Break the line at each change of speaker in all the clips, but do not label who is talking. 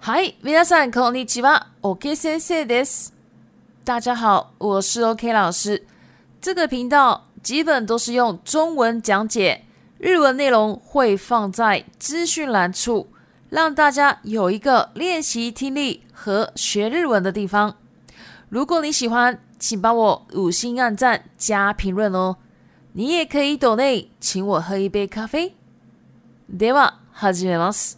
嗨，皆さんこんにちは。OK 先生です。大家好，我是 OK 老师。这个频道基本都是用中文讲解，日文内容会放在资讯栏处，让大家有一个练习听力和学日文的地方。如果你喜欢，请帮我五星按赞加评论哦。你也可以抖内请我喝一杯咖啡。では始めます。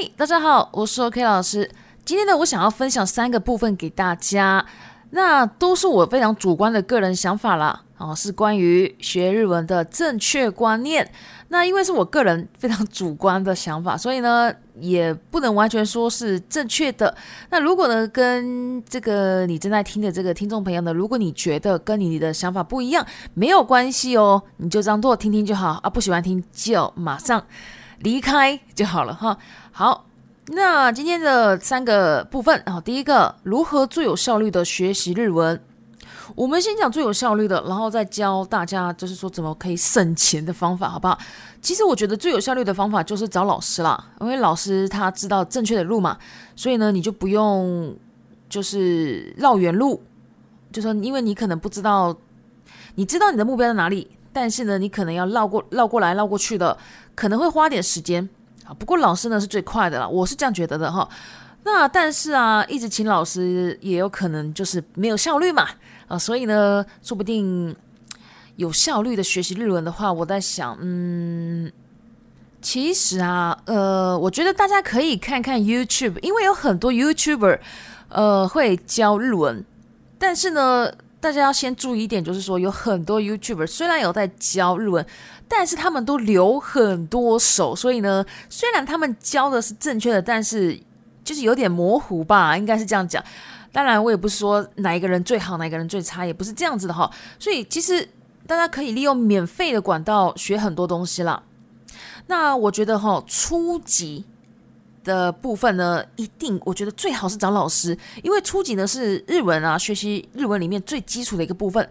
嗨，大家好，我是 OK 老师。今天呢，我想要分享三个部分给大家，那都是我非常主观的个人想法啦。哦，是关于学日文的正确观念。那因为是我个人非常主观的想法，所以呢，也不能完全说是正确的。那如果呢，跟这个你正在听的这个听众朋友呢，如果你觉得跟你的想法不一样，没有关系哦，你就当做听听就好啊。不喜欢听就马上离开就好了哈。好，那今天的三个部分啊，第一个，如何最有效率的学习日文。我们先讲最有效率的，然后再教大家，就是说怎么可以省钱的方法，好不好？其实我觉得最有效率的方法就是找老师啦，因为老师他知道正确的路嘛，所以呢，你就不用就是绕远路，就说因为你可能不知道，你知道你的目标在哪里，但是呢，你可能要绕过绕过来绕过去的，可能会花点时间啊。不过老师呢是最快的啦，我是这样觉得的哈。那但是啊，一直请老师也有可能就是没有效率嘛。啊，所以呢，说不定有效率的学习日文的话，我在想，嗯，其实啊，呃，我觉得大家可以看看 YouTube，因为有很多 YouTuber，呃，会教日文。但是呢，大家要先注意一点，就是说，有很多 YouTuber 虽然有在教日文，但是他们都留很多手，所以呢，虽然他们教的是正确的，但是就是有点模糊吧，应该是这样讲。当然，我也不是说哪一个人最好，哪一个人最差，也不是这样子的哈。所以其实大家可以利用免费的管道学很多东西啦。那我觉得哈，初级的部分呢，一定我觉得最好是找老师，因为初级呢是日文啊，学习日文里面最基础的一个部分。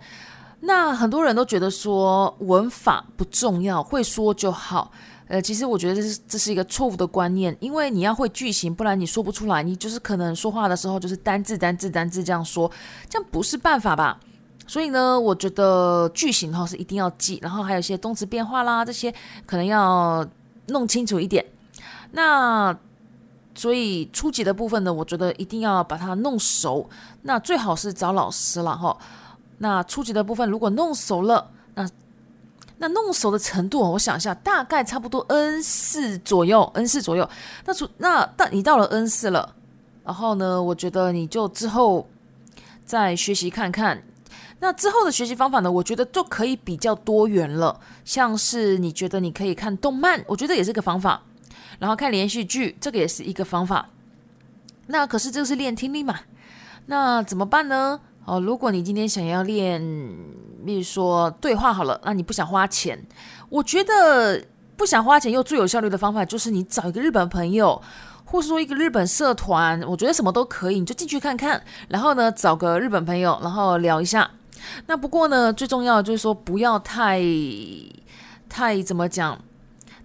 那很多人都觉得说文法不重要，会说就好。呃，其实我觉得这是这是一个错误的观念，因为你要会句型，不然你说不出来，你就是可能说话的时候就是单字单字单字这样说，这样不是办法吧？所以呢，我觉得句型哈是一定要记，然后还有一些动词变化啦，这些可能要弄清楚一点。那所以初级的部分呢，我觉得一定要把它弄熟，那最好是找老师了哈。那初级的部分如果弄熟了，那那弄熟的程度，我想一下，大概差不多 N 四左右，N 四左右。那出那到你到了 N 四了，然后呢，我觉得你就之后再学习看看。那之后的学习方法呢，我觉得就可以比较多元了。像是你觉得你可以看动漫，我觉得也是个方法。然后看连续剧，这个也是一个方法。那可是这是练听力嘛？那怎么办呢？哦，如果你今天想要练，比如说对话好了，那你不想花钱，我觉得不想花钱又最有效率的方法就是你找一个日本朋友，或是说一个日本社团，我觉得什么都可以，你就进去看看，然后呢找个日本朋友，然后聊一下。那不过呢，最重要的就是说不要太太怎么讲。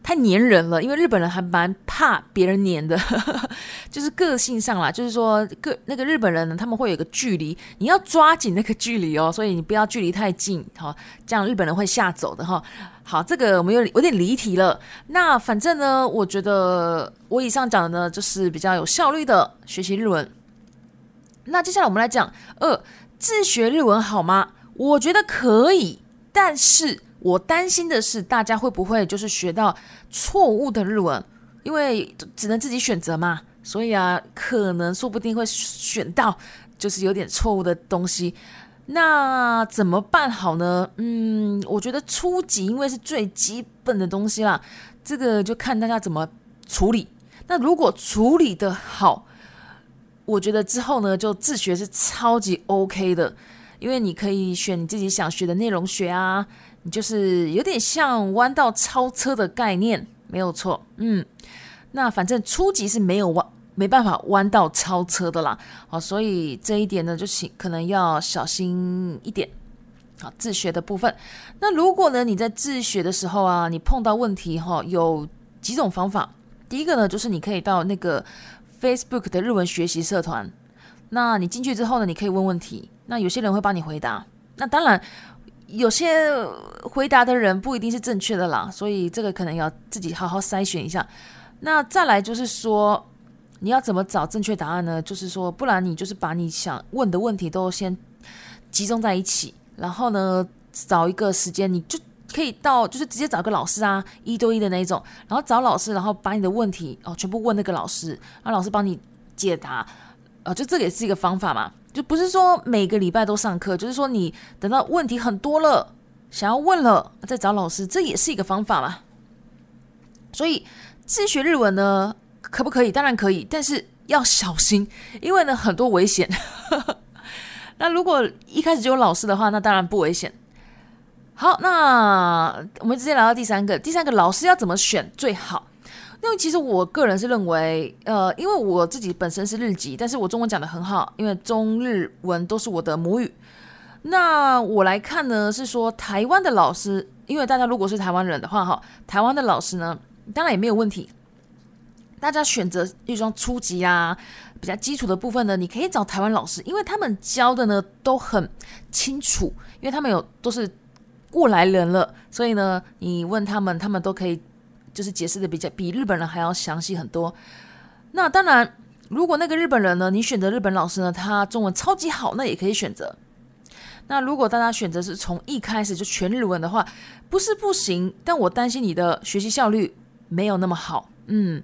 太黏人了，因为日本人还蛮怕别人黏的，就是个性上啦，就是说个那个日本人呢，他们会有个距离，你要抓紧那个距离哦，所以你不要距离太近，好，这样日本人会吓走的哈。好，这个我们有有点离题了。那反正呢，我觉得我以上讲的呢，就是比较有效率的学习日文。那接下来我们来讲二自学日文好吗？我觉得可以，但是。我担心的是，大家会不会就是学到错误的日文？因为只能自己选择嘛，所以啊，可能说不定会选到就是有点错误的东西。那怎么办好呢？嗯，我觉得初级因为是最基本的东西啦，这个就看大家怎么处理。那如果处理的好，我觉得之后呢，就自学是超级 OK 的，因为你可以选你自己想学的内容学啊。你就是有点像弯道超车的概念，没有错。嗯，那反正初级是没有弯，没办法弯道超车的啦。好，所以这一点呢，就请可能要小心一点。好，自学的部分。那如果呢，你在自学的时候啊，你碰到问题哈，有几种方法。第一个呢，就是你可以到那个 Facebook 的日文学习社团。那你进去之后呢，你可以问问题。那有些人会帮你回答。那当然，有些回答的人不一定是正确的啦，所以这个可能要自己好好筛选一下。那再来就是说，你要怎么找正确答案呢？就是说，不然你就是把你想问的问题都先集中在一起。然后呢，找一个时间，你就可以到，就是直接找个老师啊，一对一的那一种。然后找老师，然后把你的问题哦全部问那个老师，让老师帮你解答。呃，就这也是一个方法嘛，就不是说每个礼拜都上课，就是说你等到问题很多了，想要问了再找老师，这也是一个方法嘛。所以自学日文呢，可不可以？当然可以，但是要小心，因为呢很多危险。那如果一开始就有老师的话，那当然不危险。好，那我们直接来到第三个。第三个老师要怎么选最好？因为其实我个人是认为，呃，因为我自己本身是日籍，但是我中文讲的很好，因为中日文都是我的母语。那我来看呢，是说台湾的老师，因为大家如果是台湾人的话，哈，台湾的老师呢，当然也没有问题。大家选择一双初级啊。比较基础的部分呢，你可以找台湾老师，因为他们教的呢都很清楚，因为他们有都是过来人了，所以呢，你问他们，他们都可以就是解释的比较比日本人还要详细很多。那当然，如果那个日本人呢，你选择日本老师呢，他中文超级好，那也可以选择。那如果大家选择是从一开始就全日文的话，不是不行，但我担心你的学习效率没有那么好。嗯，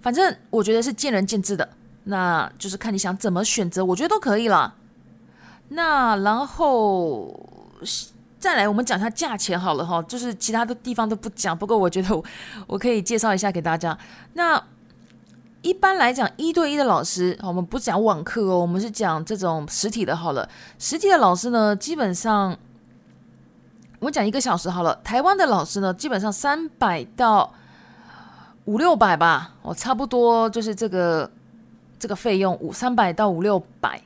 反正我觉得是见仁见智的。那就是看你想怎么选择，我觉得都可以了。那然后再来，我们讲一下价钱好了哈，就是其他的地方都不讲。不过我觉得我 我可以介绍一下给大家。那一般来讲，一对一的老师，我们不讲网课哦，我们是讲这种实体的。好了，实体的老师呢，基本上我讲一个小时好了。台湾的老师呢，基本上三百到五六百吧，我差不多就是这个。这个费用五三百到五六百，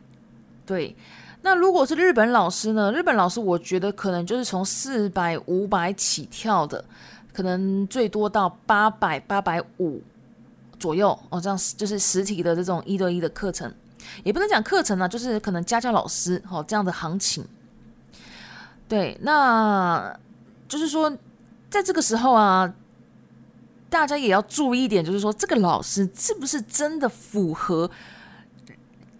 对。那如果是日本老师呢？日本老师我觉得可能就是从四百五百起跳的，可能最多到八百八百五左右哦。这样就是实体的这种一对一的课程，也不能讲课程啊，就是可能家教老师哦这样的行情。对，那就是说在这个时候啊。大家也要注意一点，就是说这个老师是不是真的符合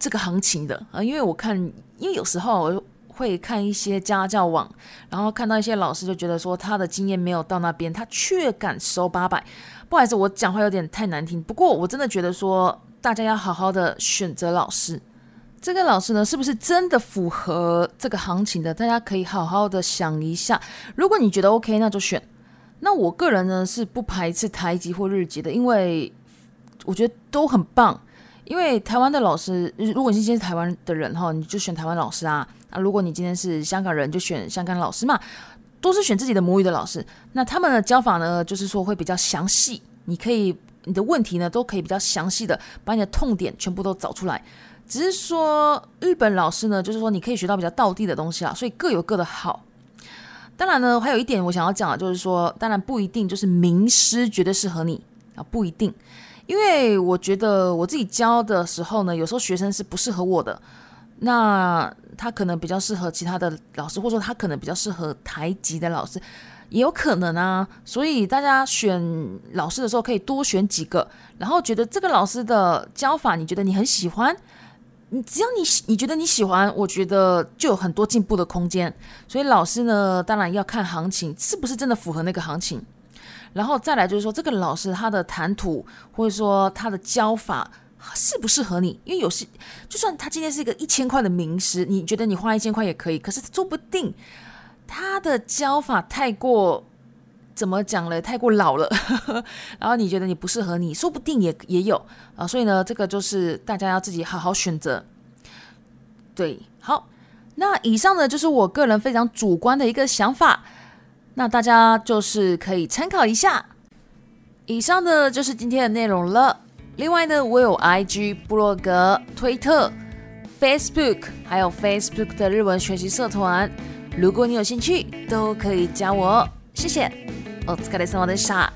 这个行情的啊？因为我看，因为有时候我会看一些家教网，然后看到一些老师就觉得说他的经验没有到那边，他却敢收八百。不好意思，我讲话有点太难听。不过我真的觉得说，大家要好好的选择老师。这个老师呢，是不是真的符合这个行情的？大家可以好好的想一下。如果你觉得 OK，那就选。那我个人呢是不排斥台籍或日籍的，因为我觉得都很棒。因为台湾的老师，如果你今天是台湾的人哈，你就选台湾老师啊；啊，如果你今天是香港人，就选香港老师嘛，都是选自己的母语的老师。那他们的教法呢，就是说会比较详细，你可以你的问题呢都可以比较详细的把你的痛点全部都找出来。只是说日本老师呢，就是说你可以学到比较道地的东西啊，所以各有各的好。当然呢，还有一点我想要讲的，就是说，当然不一定就是名师绝对适合你啊，不一定，因为我觉得我自己教的时候呢，有时候学生是不适合我的，那他可能比较适合其他的老师，或者说他可能比较适合台籍的老师，也有可能啊。所以大家选老师的时候可以多选几个，然后觉得这个老师的教法你觉得你很喜欢。你只要你你觉得你喜欢，我觉得就有很多进步的空间。所以老师呢，当然要看行情是不是真的符合那个行情，然后再来就是说这个老师他的谈吐或者说他的教法适不适合你。因为有时就算他今天是一个一千块的名师，你觉得你花一千块也可以，可是说不定他的教法太过怎么讲嘞？太过老了，然后你觉得你不适合你，说不定也也有啊。所以呢，这个就是大家要自己好好选择。对，好，那以上呢就是我个人非常主观的一个想法，那大家就是可以参考一下。以上的就是今天的内容了。另外呢，我有 IG、部落格、推特、Facebook，还有 Facebook 的日文学习社团。 如果你有兴趣，都可以加我哦。谢谢。お疲れ様でした。